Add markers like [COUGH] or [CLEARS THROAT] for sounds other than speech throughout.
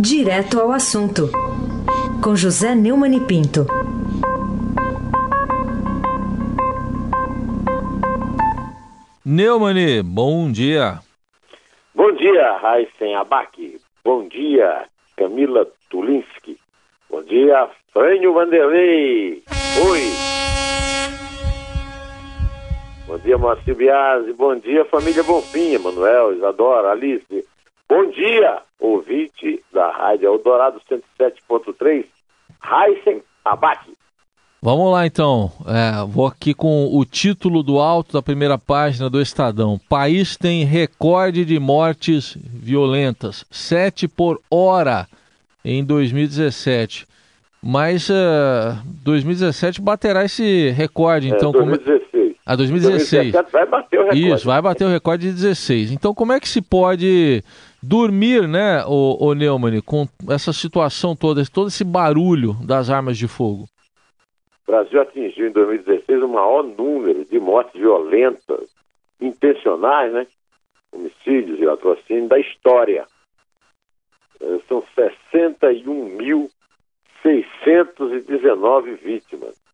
Direto ao assunto, com José Neumann e Pinto. Neumani, bom dia. Bom dia, Raíssen Abac. Bom dia, Camila Tulinski. Bom dia, Frânio Vanderlei. Oi. Bom dia, Márcio Biasi. Bom dia, família Bonfim, Manuel, Isadora, Alice. Bom dia, ouvinte da Rádio Eldorado 107.3, Heisen Abac. Vamos lá então. É, vou aqui com o título do alto da primeira página do Estadão. País tem recorde de mortes violentas, sete por hora em 2017. Mas uh, é, 2017 baterá esse recorde, então. É, 2016. Ah, 2016. 2017 vai bater o recorde. Isso, vai bater o recorde de 16. Então, como é que se pode dormir, né, o, o Neumann, com essa situação toda, todo esse barulho das armas de fogo? O Brasil atingiu em 2016 o maior número de mortes violentas, intencionais, né? Homicídios e latrocínios da história. Eh, são 61.619 vítimas.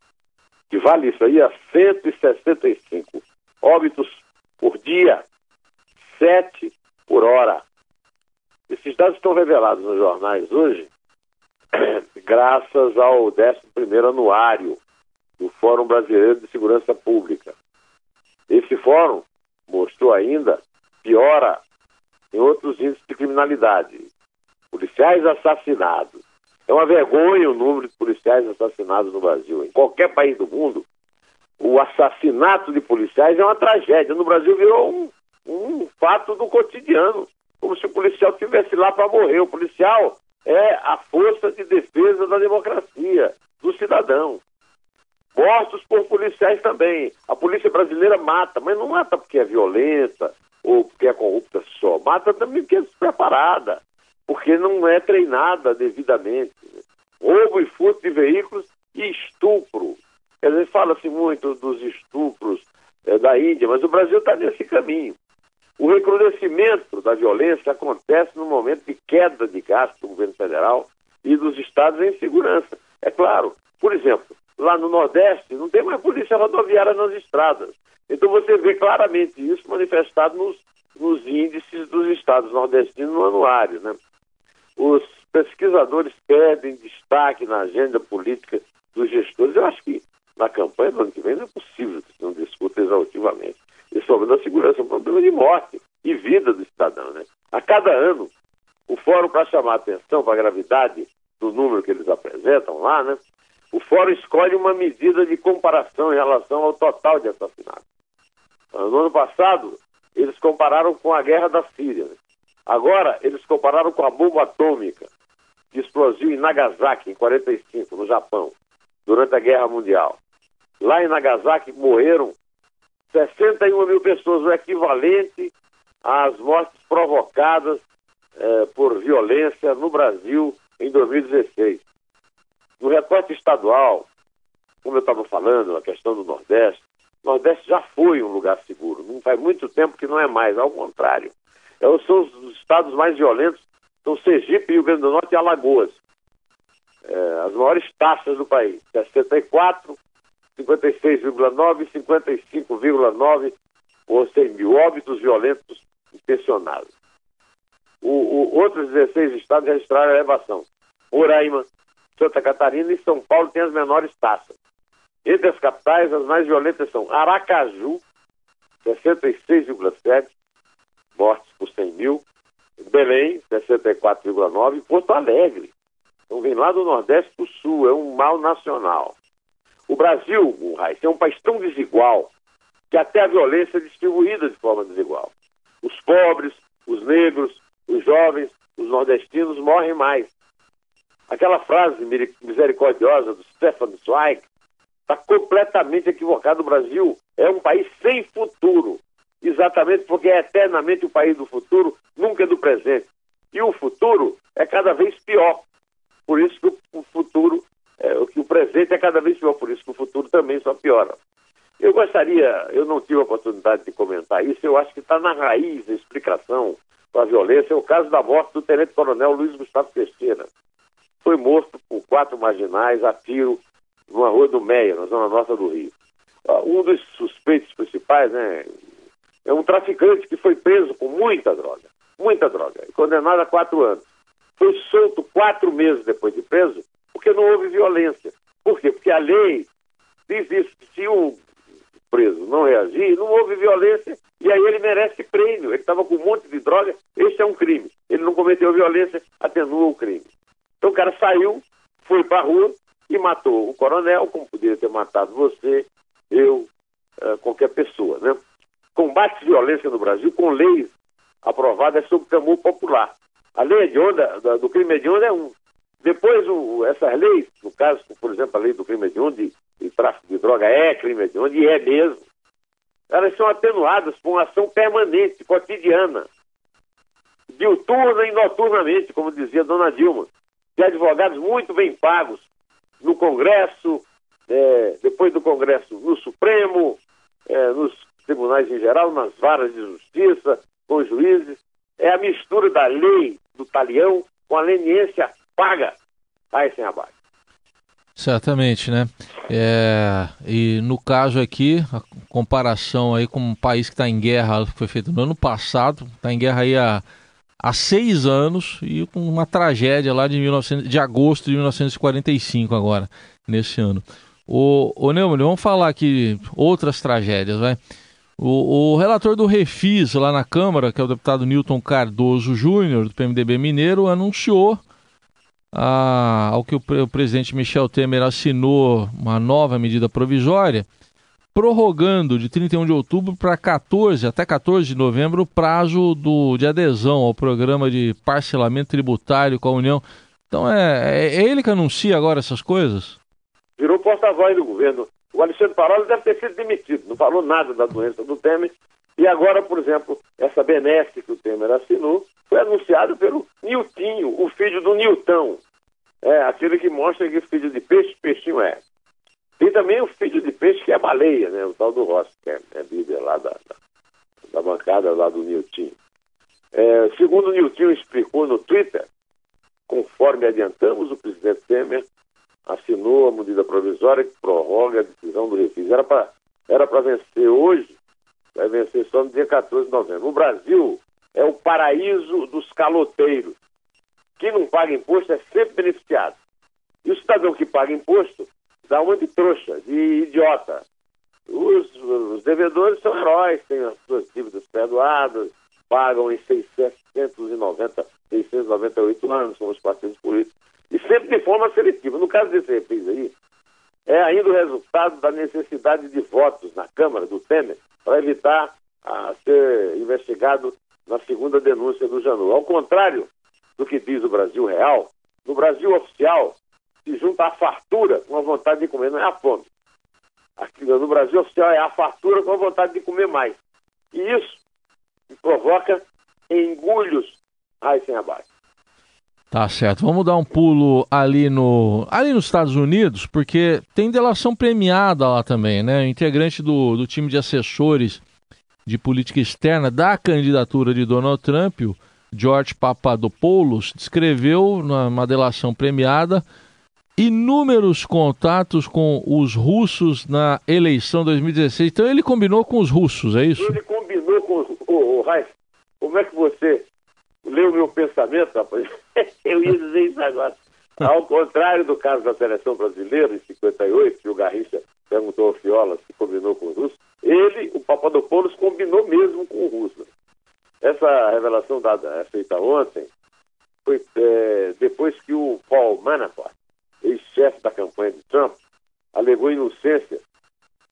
Que vale isso aí a 165 óbitos por dia, 7 por hora. Esses dados estão revelados nos jornais hoje, [CLEARS THROAT] graças ao 11 anuário do Fórum Brasileiro de Segurança Pública. Esse fórum mostrou ainda piora em outros índices de criminalidade. Policiais assassinados. É uma vergonha o número de policiais assassinados no Brasil. Em qualquer país do mundo, o assassinato de policiais é uma tragédia. No Brasil virou um, um fato do cotidiano, como se o policial estivesse lá para morrer. O policial é a força de defesa da democracia, do cidadão. Mortos por policiais também. A polícia brasileira mata, mas não mata porque é violenta ou porque é corrupta só. Mata também porque é despreparada, porque não é treinada devidamente. Roubo e furto de veículos e estupro. Quer dizer, fala-se muito dos estupros é, da Índia, mas o Brasil está nesse caminho. O recrudescimento da violência acontece no momento de queda de gasto do governo federal e dos estados em segurança. É claro, por exemplo, lá no Nordeste não tem mais polícia rodoviária nas estradas. Então você vê claramente isso manifestado nos, nos índices dos estados nordestinos no anuário. Né? Os pesquisadores pedem destaque na agenda política dos gestores. Eu acho que na campanha do ano que vem não é possível que não discuta exaustivamente. Esse problema da segurança é um problema de morte e vida do cidadão. Né? A cada ano, o fórum, para chamar atenção para a gravidade do número que eles apresentam lá, né? o fórum escolhe uma medida de comparação em relação ao total de assassinatos. No ano passado, eles compararam com a guerra da Síria. Né? Agora, eles compararam com a bomba atômica que explodiu em Nagasaki, em 45, no Japão, durante a Guerra Mundial. Lá em Nagasaki morreram 61 mil pessoas, o equivalente às mortes provocadas eh, por violência no Brasil em 2016. No recorte estadual, como eu estava falando, a questão do Nordeste, o Nordeste já foi um lugar seguro. Não faz muito tempo que não é mais, ao contrário. É, são os estados mais violentos, são Sergipe, Rio Grande do Norte e Alagoas. É, as maiores taxas do país, 64, 56,9 e 55,9 por 100 mil óbitos violentos intencionados. O, o, outros 16 estados registraram elevação. Roraima, Santa Catarina e São Paulo têm as menores taxas. Entre as capitais, as mais violentas são Aracaju, 66,7 mortes por 100 mil, Belém, 64,9 e Porto Alegre. Então vem lá do Nordeste para o Sul, é um mal nacional. O Brasil, o Raiz, é um país tão desigual que até a violência é distribuída de forma desigual. Os pobres, os negros, os jovens, os nordestinos morrem mais. Aquela frase misericordiosa do Stefan Zweig está completamente equivocada. O Brasil é um país sem futuro, exatamente porque é eternamente o país do futuro, nunca é do presente. E o futuro é cada vez pior. Por isso que o futuro é, que o presente é cada vez pior, por isso que o futuro também só piora. Eu gostaria, eu não tive a oportunidade de comentar isso, eu acho que está na raiz da explicação com a violência é o caso da morte do tenente-coronel Luiz Gustavo Teixeira. Foi morto por quatro marginais a tiro numa rua do Meia, na zona norte do Rio. Ah, um dos suspeitos principais né, é um traficante que foi preso com muita droga, muita droga, condenado a quatro anos. Foi solto quatro meses depois de preso porque não houve violência. Por quê? Porque a lei diz isso, que se o preso não reagir, não houve violência e aí ele merece prêmio. Ele estava com um monte de droga, este é um crime. Ele não cometeu violência, atenua o crime. Então o cara saiu, foi para a rua e matou o coronel, como poderia ter matado você, eu, uh, qualquer pessoa. Né? Combate à violência no Brasil com leis aprovadas sobre o clamor popular. A lei hedionda, do crime hediondo é um. Depois, o, essas leis, no caso, por exemplo, a lei do crime hediondo de e tráfico de droga é crime hediondo, e é mesmo. Elas são atenuadas por uma ação permanente, cotidiana, diuturna e noturnamente, como dizia Dona Dilma, de advogados muito bem pagos no Congresso, é, depois do Congresso no Supremo, é, nos tribunais em geral, nas varas de justiça, com os juízes. É a mistura da lei do talião com a leniência paga a esse abaixo. Certamente, né? É, e no caso aqui, a comparação aí com um país que está em guerra, que foi feito no ano passado, está em guerra aí há, há seis anos e com uma tragédia lá de, 1900, de agosto de 1945 agora, nesse ano. O, o Neumann, vamos falar aqui outras tragédias, vai. O, o, relator do Refis lá na Câmara, que é o deputado Newton Cardoso Júnior, do PMDB Mineiro, anunciou a, ao que o, o presidente Michel Temer assinou uma nova medida provisória, prorrogando de 31 de outubro para 14, até 14 de novembro, o prazo do, de adesão ao programa de parcelamento tributário com a União. Então é, é, é ele que anuncia agora essas coisas? Virou porta-voz do governo. O Alexandre Parola deve ter sido demitido, não falou nada da doença do Temer. E agora, por exemplo, essa benesse que o Temer assinou foi anunciado pelo Niltinho, o filho do Nilton. É, aquele que mostra que filho de peixe, peixinho é. Tem também o filho de peixe que é baleia, né? O tal do Rossi, que é, é líder lá da, da, da, bancada lá do Niltinho. É, segundo o Niltinho explicou no Twitter, conforme adiantamos, o presidente Temer assinou a medida provisória que prorroga a decisão do refis. Era para era vencer hoje, vai vencer só no dia 14 de novembro. O Brasil é o paraíso dos caloteiros. Quem não paga imposto é sempre beneficiado. E o cidadão que paga imposto dá uma de trouxa, de idiota. Os, os devedores são heróis, têm as suas dívidas perdoadas, pagam em 690, 698 anos, são os partidos políticos, e sempre de forma seletiva. No caso desse refis aí, é ainda o resultado da necessidade de votos na Câmara do Temer para evitar a ser investigado na segunda denúncia do Janot. Ao contrário do que diz o Brasil real, no Brasil oficial se junta a fartura com a vontade de comer, não é a fome. Aqui no Brasil oficial é a fartura com a vontade de comer mais. E isso provoca engulhos aí sem abaixo. Tá certo. Vamos dar um pulo ali no ali nos Estados Unidos, porque tem delação premiada lá também, né? Integrante do, do time de assessores de política externa da candidatura de Donald Trump, o George Papadopoulos, descreveu numa delação premiada inúmeros contatos com os russos na eleição 2016. Então ele combinou com os russos, é isso? Ele combinou com os. Ô, ô, como é que você leu meu pensamento, rapaz? [LAUGHS] Eu ia dizer isso agora. Ao contrário do caso da seleção brasileira, em 58, que o Garrincha perguntou ao Fiola se combinou com os russos, ele, o Papadopoulos, combinou mesmo com o russo. Essa revelação dada, é feita ontem foi é, depois que o Paul Manafort, ex-chefe da campanha de Trump, alegou inocência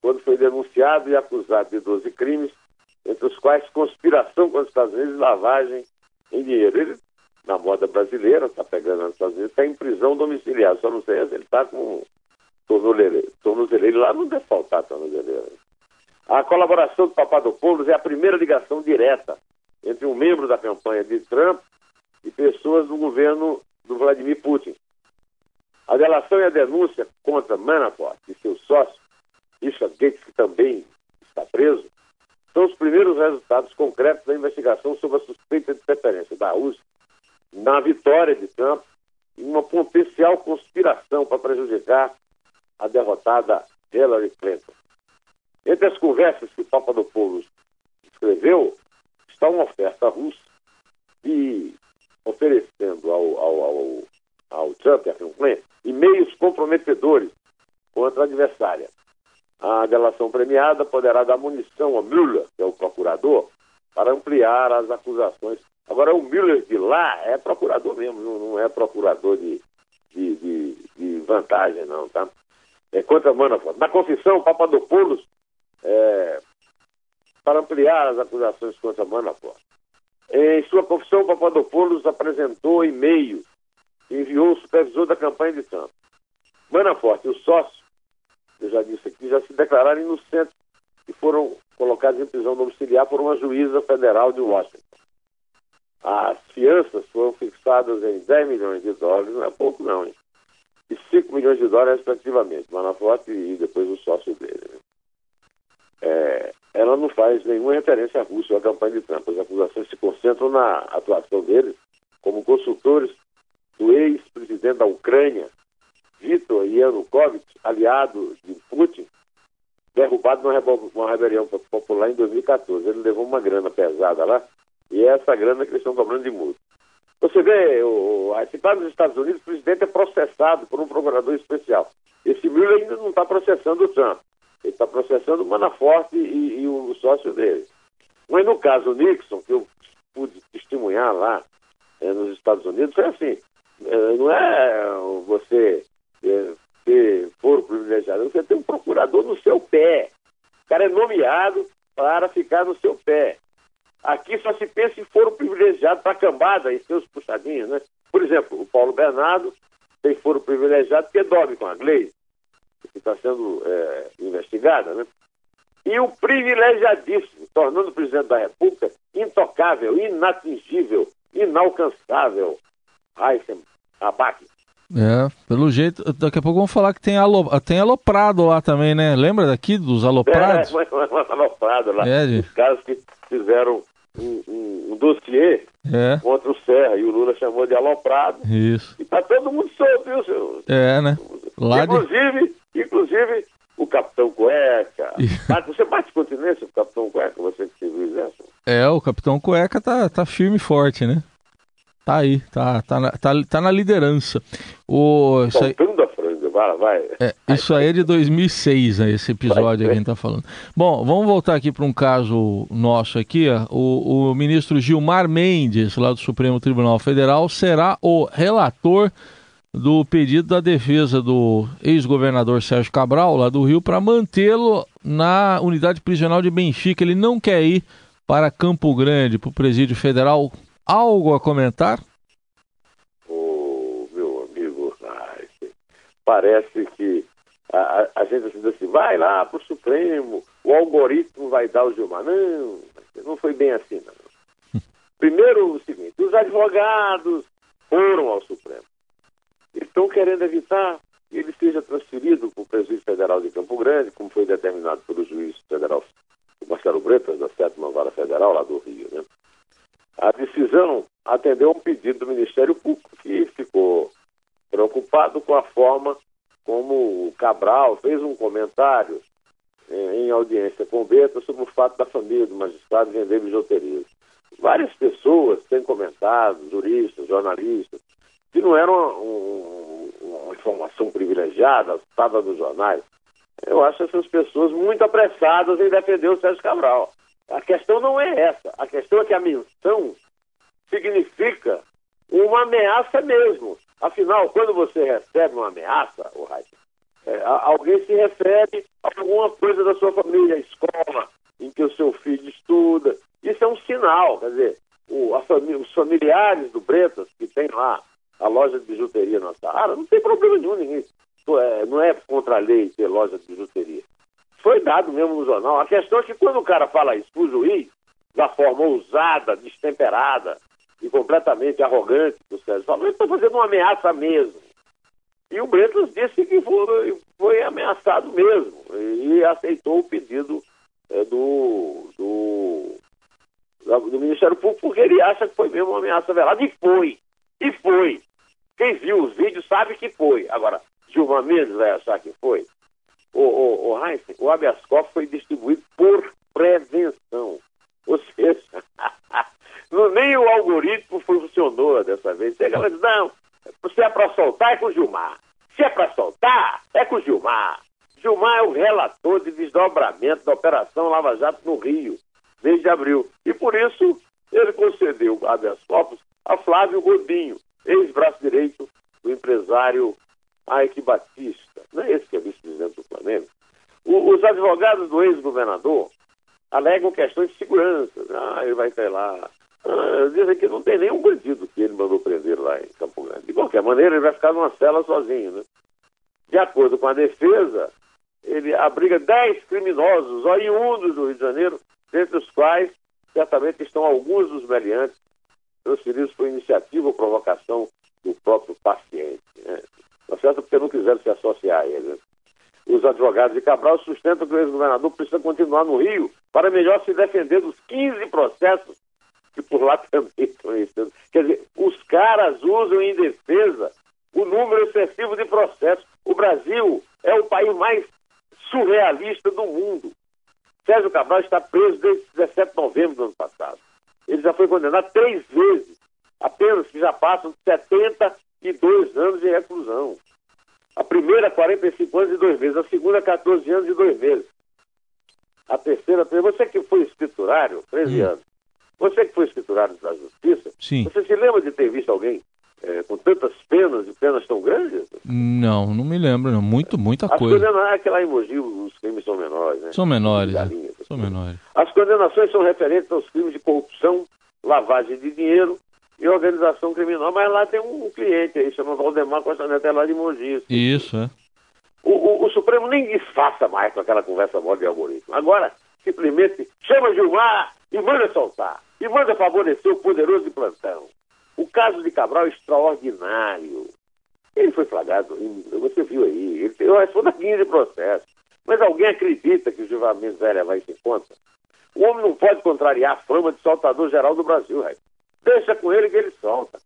quando foi denunciado e acusado de 12 crimes, entre os quais conspiração contra os Estados Unidos e lavagem em dinheiro. Ele, na moda brasileira, está pegando nos Estados Unidos, está em prisão domiciliar. Só não sei se ele está com tornozeleiro. Tornozeleiro lá não deve faltar tornozeleiro. A colaboração do Papadopoulos é a primeira ligação direta entre um membro da campanha de Trump e pessoas do governo do Vladimir Putin. A delação e a denúncia contra Manafort e seu sócio, Richard Gates, que também está preso, são os primeiros resultados concretos da investigação sobre a suspeita de preferência. da Rússia na vitória de Trump e uma potencial conspiração para prejudicar a derrotada Hillary Clinton. Entre as conversas que Papa do Povo escreveu, está uma oferta russa de oferecendo ao, ao, ao, ao Trump, a Clinton, e-mails comprometedores contra a adversária. A delação premiada poderá dar munição a Müller, que é o procurador, para ampliar as acusações. Agora, o Müller de lá é procurador mesmo, não, é procurador de, de, de, de vantagem, não, tá? É contra Manafort. Na confissão, Papadopoulos, é, para ampliar as acusações contra Manafort. Em sua confissão, Papadopoulos apresentou e-mail e enviou o supervisor da campanha de Trump. Manafort o sócio, eu já disse aqui, já se declararam inocentes e foram colocados em prisão domiciliar por uma juíza federal de Washington. As fianças foram fixadas em 10 milhões de dólares, não é pouco não, hein? E 5 milhões de dólares respectivamente, Manafort e depois o sócio dele. Né? É, ela não faz nenhuma referência à Rússia ou à campanha de Trump. As acusações se concentram na atuação deles como consultores do ex-presidente da Ucrânia, Viktor Yanukovych, aliado de Putin, derrubado numa rebelião popular em 2014. Ele levou uma grana pesada lá e é essa grana que eles estão cobrando de multa. Você vê, o, se está nos Estados Unidos, o presidente é processado por um procurador especial. Esse Miller ainda não está processando o Trump. Ele está processando o Manafort e, e, o sócio dele. Mas no caso Nixon, que eu pude testemunhar lá é, nos Estados Unidos, foi assim. É, não é você é, ter foro privilegiado, você tem um procurador no seu pé. O cara é nomeado para ficar no seu pé. Aqui só se pensa em foro privilegiado para a cambada e seus puxadinhos, né? Por exemplo, o Paulo Bernardo tem foro privilegiado porque dorme com a Gleisi, que está sendo é, investigada, né? E o privilegiadíssimo, tornando o presidente da República intocável, inatingível, inalcançável. Aysen Abac. É, pelo jeito, daqui a pouco vamos falar que tem, alo, tem aloprado lá também, né? Lembra daqui dos aloprados? É, aloprado lá. É, de... Os caras que fizeram um, um, um dossiê é. contra o Serra e o Lula chamou de aloprado. Isso. E tá todo mundo solto, viu, senhor? É, né? Lá inclusive, de... inclusive o Capitão Cueca. você bate continência o Capitão Cueca, você que serviu o exército? É, o Capitão Cueca tá, tá firme e forte, né? Tá aí, tá, tá, na, tá, tá na liderança. O, isso aí, vai, vai. É, isso aí é de 2006, né, esse episódio que a gente tá falando. Bom, vamos voltar aqui para um caso nosso aqui. Ó. O, o ministro Gilmar Mendes, lá do Supremo Tribunal Federal, será o relator do pedido da defesa do ex-governador Sérgio Cabral, lá do Rio, para mantê-lo na unidade prisional de Benfica. Ele não quer ir para Campo Grande, para o presídio federal. Algo a comentar? Oh, meu amigo, ai, parece que a, a, gente assim, vai lá para o Supremo, o algoritmo vai dar o Gilmar. Não, não foi bem assim, não. [LAUGHS] Primeiro o seguinte, os advogados foram ao Supremo. Estão querendo evitar que ele seja transferido para o Presídio Federal de Campo Grande, como foi determinado pelo juiz atendeu um pedido do Ministério Público, que ficou preocupado com a forma como o Cabral fez um comentário eh, em audiência com o Beta sobre o fato da família do magistrado vender bijuterias. Várias pessoas têm comentado, juristas, jornalistas, que não era uma, uma informação privilegiada, estava nos jornais. Eu acho essas pessoas muito apressadas em defender o Sérgio Cabral. A questão não é essa. A questão é que a menção significa uma ameaça mesmo. Afinal, quando você recebe uma ameaça, o é, alguém se refere a alguma coisa da sua família, a escola em que o seu filho estuda. Isso é um sinal, quer dizer, o, os familiares do Bretas, que tem lá a loja de bijuteria na Saara, não tem problema nenhum, ninguém. É, não é contra a lei ter loja de bijuteria. Foi dado mesmo no jornal. A questão é que quando o cara fala isso para o juiz, da forma ousada, destemperada e completamente arrogante que o Sérgio falou, ele está fazendo uma ameaça mesmo. E o Bretas disse que foi, foi ameaçado mesmo e aceitou o pedido é, do, do, do Ministério Público porque ele acha que foi mesmo uma ameaça velada. E foi. E foi. Quem viu os vídeos sabe que foi. Agora, Gilmar Mendes vai achar que foi? O, o, o Heinz, o habeas corpus foi distribuído por prevenção. Ou seja, nem o algoritmo funcionou dessa vez. Chega lá não, se é para soltar é com o Gilmar. Se é para soltar, é com o Gilmar. Gilmar é o relator de desdobramento da Operação Lava Jato no Rio, desde abril. E por isso ele concedeu habeas corpus a Flávio Godinho, ex-braço direito do empresário Ike Batista. Não é esse que é vice-presidente do Flamengo? O, os advogados do ex-governador alegam questões de segurança. Ah, ele vai estar lá. Ah, dizem que não tem nenhum bandido que ele mandou prender lá em Campo Grande. De qualquer maneira, ele vai ficar numa cela sozinho, né? De acordo com a defesa, ele abriga 10 criminosos oriundos do Rio de Janeiro, dentre os quais certamente estão alguns dos meliantes transferidos por iniciativa ou provocação do próprio paciente. Né? Tá certo? Porque não quiseram se associar a ele. Né? Os advogados de Cabral sustentam que o ex-governador precisa continuar no Rio para melhor se defender dos 15 processos que por lá também estão. Quer dizer, os caras usam em defesa o número excessivo de processos. O Brasil é o país mais surrealista do mundo. Sérgio Cabral está preso desde 17 de novembro do ano passado. Ele já foi condenado três vezes, apenas que já passam 72 anos de reclusão. A primeira, 45 anos e dois meses. A segunda, 14 anos e dois meses. A terceira, você que foi escriturário, 13 hum. anos. Você que foi escriturário da Justiça, Sim. você se lembra de ter visto alguém é, com tantas penas e penas tão grandes? Não, não me lembro, não. Muito, muita As coisa. Condenações, é que lá em Mogi os crimes são menores, né? São menores, é. São menores. As condenações são referentes aos crimes de corrupção, lavagem de dinheiro e organização criminal. Mas lá tem um cliente aí, chama Valdemar Costa Neto, é lá de Mogi. Isso, é. O, o, o, Supremo nem disfarça mais com aquela conversa mole de algoritmo. Agora, simplesmente chama Gilmar e manda soltar. E manda favorecer o poderoso de plantão. O caso de Cabral é extraordinário. Ele foi flagrado, você viu aí, ele tem responde 15 processos. Mas alguém acredita que o Gilmar Mendes vai em conta? O homem não pode contrariar a fama de soltador geral do Brasil, Raio. Deixa com ele que ele solta.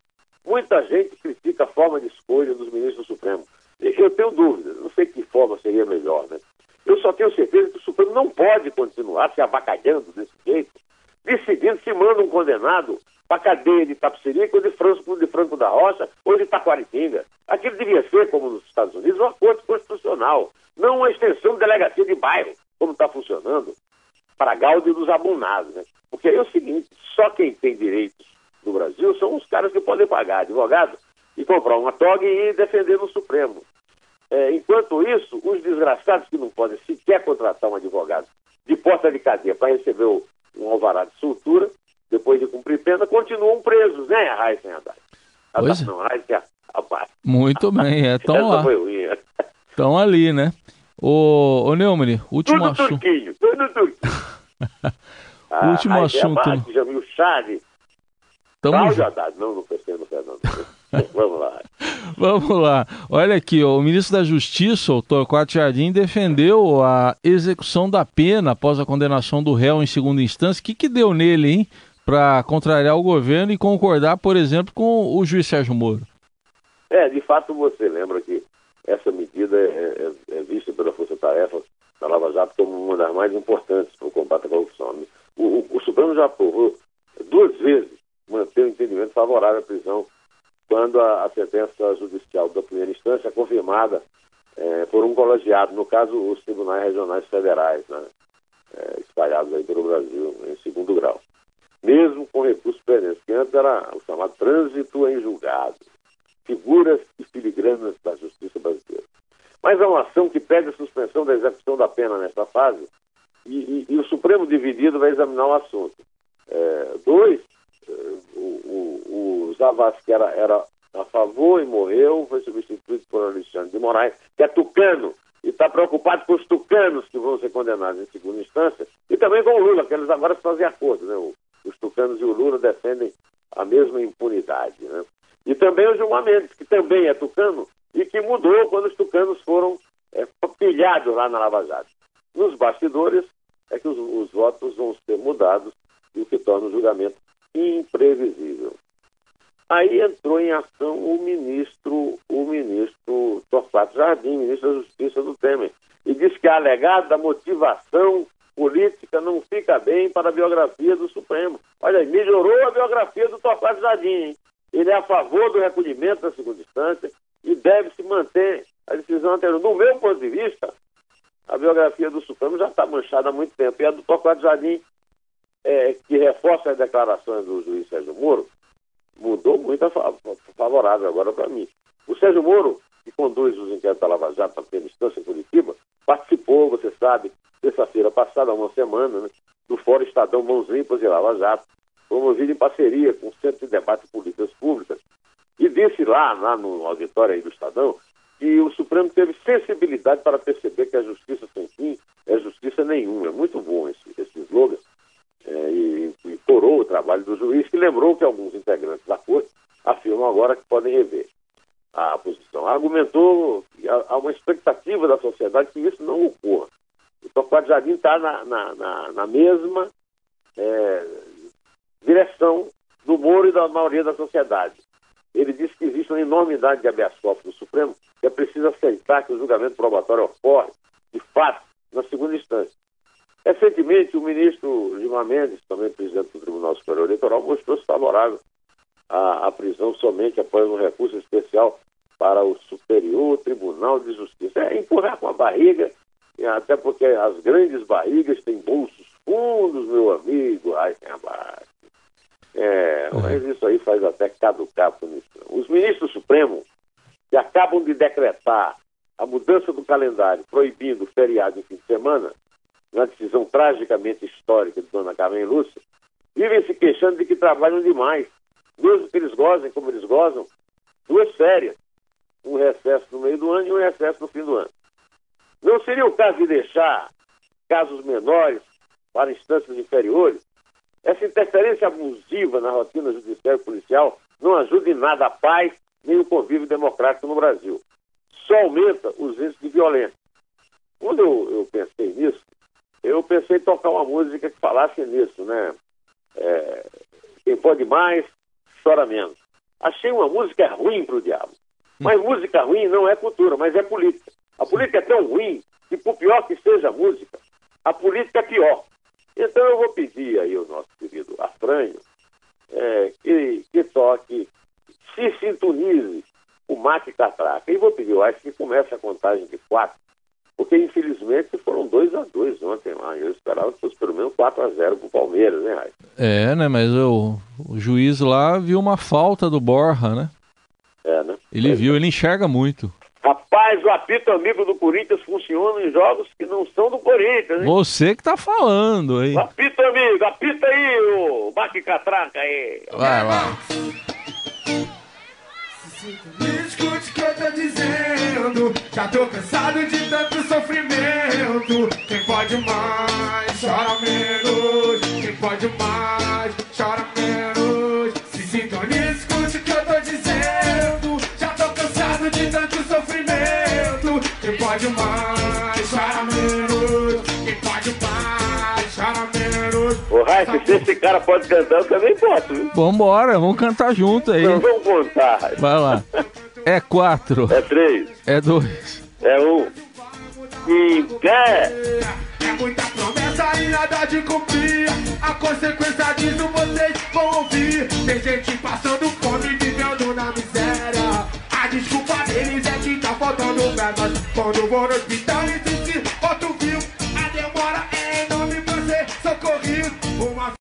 Muita gente critica a forma de escolha dos ministros do Supremo. Eu tenho dúvidas, não sei que forma seria melhor, né? Eu só tenho certeza que o Supremo não pode continuar se abacalhando desse jeito, decidindo se manda um condenado para a cadeia de Tapsirica ou de Franco, de Franco da Rocha ou de Taquaritinga. Aquilo devia ser, como nos Estados Unidos, uma corte constitucional, não uma extensão de delegacia de bairro, como está funcionando, para Gáudio dos abunados. Né? Porque aí é o seguinte, só quem tem direitos no Brasil são os caras que podem pagar advogado e comprar uma toga e defender no Supremo. É, enquanto isso, os desgraçados que não podem sequer contratar um advogado de porta de cadeia para receber um alvará de soltura, depois de cumprir pena, continuam presos, né, Raíssa Haddad? Pois é. Não, Raíssa, rapaz. Muito bem, é, tão [LAUGHS] lá. Estão ali, né? Ô, ô Neumann, último tudo assunto. Turquinho, tudo turquinho. [LAUGHS] ah, último assunto. Abate, Jamil Chave. Tamo Haddad, não, não pensei no Fernando. [LAUGHS] Vamos lá. Vamos lá. Olha aqui, ó, o ministro da Justiça, o Torquato Jardim, defendeu a execução da pena após a condenação do réu em segunda instância. O que, que deu nele, hein? Para contrariar o governo e concordar, por exemplo, com o juiz Sérgio Moro. É, de fato você lembra que essa medida é, é, é vista pela Força Tarefa da Lava Jato como uma das mais importantes para o combate à corrupção. O, o, o Supremo já aprovou duas vezes manter o entendimento favorável à prisão quando a, a sentença judicial da primeira instância é confirmada é, por um colegiado, no caso, os tribunais regionais federais, né, é, espalhados aí pelo Brasil, em segundo grau. Mesmo com recurso pendentes, que antes era o chamado trânsito em julgado, figuras e filigranas da justiça brasileira. Mas é uma ação que pede a suspensão da execução da pena nesta fase e, e, e o Supremo dividido vai examinar o assunto. É, dois, o, o Zavascki que era, era a favor e morreu, foi substituído por Alexandre de Moraes, que é tucano, e está preocupado com os tucanos que vão ser condenados em segunda instância, e também com o Lula, que eles agora fazem acordo, né? os tucanos e o Lula defendem a mesma impunidade. Né? E também o Gilmar Mendes, que também é tucano, e que mudou quando os tucanos foram é, pilhados lá na Lava Jato. Nos bastidores é que os, os votos vão ser mudados o que torna o julgamento imprevisível. Aí entrou em ação o ministro, o ministro Torquato Jardim, ministro da Justiça do Temer, e disse que a alegada motivação política não fica bem para a biografia do Supremo. Olha aí, melhorou a biografia do Torquato Jardim, hein? Ele é a favor do recolhimento da segunda instância e deve se manter a decisão anterior. No meu ponto de vista, a biografia do Supremo já está manchada há muito tempo. E a do Torquato Jardim, é, que reforça as declarações do juiz Sérgio Moro, mudou muito favorável agora para mim. O Sérgio Moro, que conduz os inquéritos da Lava Jato para ter instância em Curitiba, participou, você sabe, terça-feira passada, uma semana, né, do Fórum Estadão Mãos Limpas e Lava Jato, promovido em parceria com o Centro de Debate de Políticas Públicas, e disse lá, lá no auditório do Estadão, que o Supremo teve sensibilidade para perceber que a justiça sem fim é justiça nenhuma. É muito bom esse, esse slogan. É, e, e o trabalho do juiz, que lembrou que alguns integrantes da corte afirmam agora que podem rever a posição. Argumentou que há uma expectativa da sociedade que isso não ocorra. O Torquato Jardim está na, na, na, na, mesma é, direção do Moro e da maioria da sociedade. Ele disse que existe uma enormidade de habeas corpus no Supremo que é preciso aceitar que o julgamento probatório ocorre, de fato, na segunda instância. Recentemente, o ministro Gilmar Mendes, também presidente do Tribunal Superior Eleitoral, mostrou-se favorável à, à, prisão somente após um recurso especial para o Superior Tribunal de Justiça. É empurrar com a barriga, até porque as grandes barrigas têm bolsos fundos, meu amigo. Ai, tem abaixo. É, mas isso aí faz até caducar a punição. Os ministros supremos que acabam de decretar a mudança do calendário proibindo o feriado em fim de semana, uma decisão tragicamente histórica de Dona Carmen Lúcia, vivem se queixando de que trabalham demais, mesmo que eles gozem como eles gozam, duas férias, um recesso no meio do ano e um recesso no fim do ano. Não seria o caso de deixar casos menores para instâncias inferiores? Essa interferência abusiva na rotina judiciária e policial não ajuda em nada a paz nem o convívio democrático no Brasil. Só aumenta os índices de violência. Quando eu, eu, pensei nisso, eu pensei em tocar uma música que falasse nisso, né? É, quem pode mais, chora menos. Achei uma música ruim para o diabo. Mas música ruim não é cultura, mas é política. A política é tão ruim que, por pior que seja a música, a política é pior. Então eu vou pedir aí ao nosso querido Afranho é, que, que toque se sintonize o mate catraca. E vou pedir, eu acho que comece a contagem de quatro, porque infelizmente foram 2 a 2 ontem lá. Eu esperava que fosse pelo menos 4 a 0 pro Palmeiras, né, Raíssa? É, né, mas eu, o juiz lá viu uma falta do Borra, né? É, né? Ele viu, ele enxerga muito. Rapaz, o apito amigo do Corinthians funciona em jogos que não são do Corinthians, hein? Você que tá falando aí. O apito amigo, apita aí, o Mate Catraca aí. Vai lá. Me escute o que eu tô dizendo. Já tô cansado de tanto sofrimento. Quem pode mais, chora menos. Quem pode mais, chora menos. Se sintonize, escute o que eu tô dizendo. Já tô cansado de tanto sofrimento. Quem pode mais, Ô, Raíssa, se esse cara pode cantar, eu também posso, viu? Vambora, vamos cantar junto aí. Não vamos contar, Raíssa. Vai lá. É quatro, É três, é dois. é um. E quer. É muita promessa e nada de cumprir. A consequência disso vocês vão ouvir. Tem gente passando fome, vivendo na miséria. A desculpa deles é que tá faltando verbas. Quando vou no hospital e viu.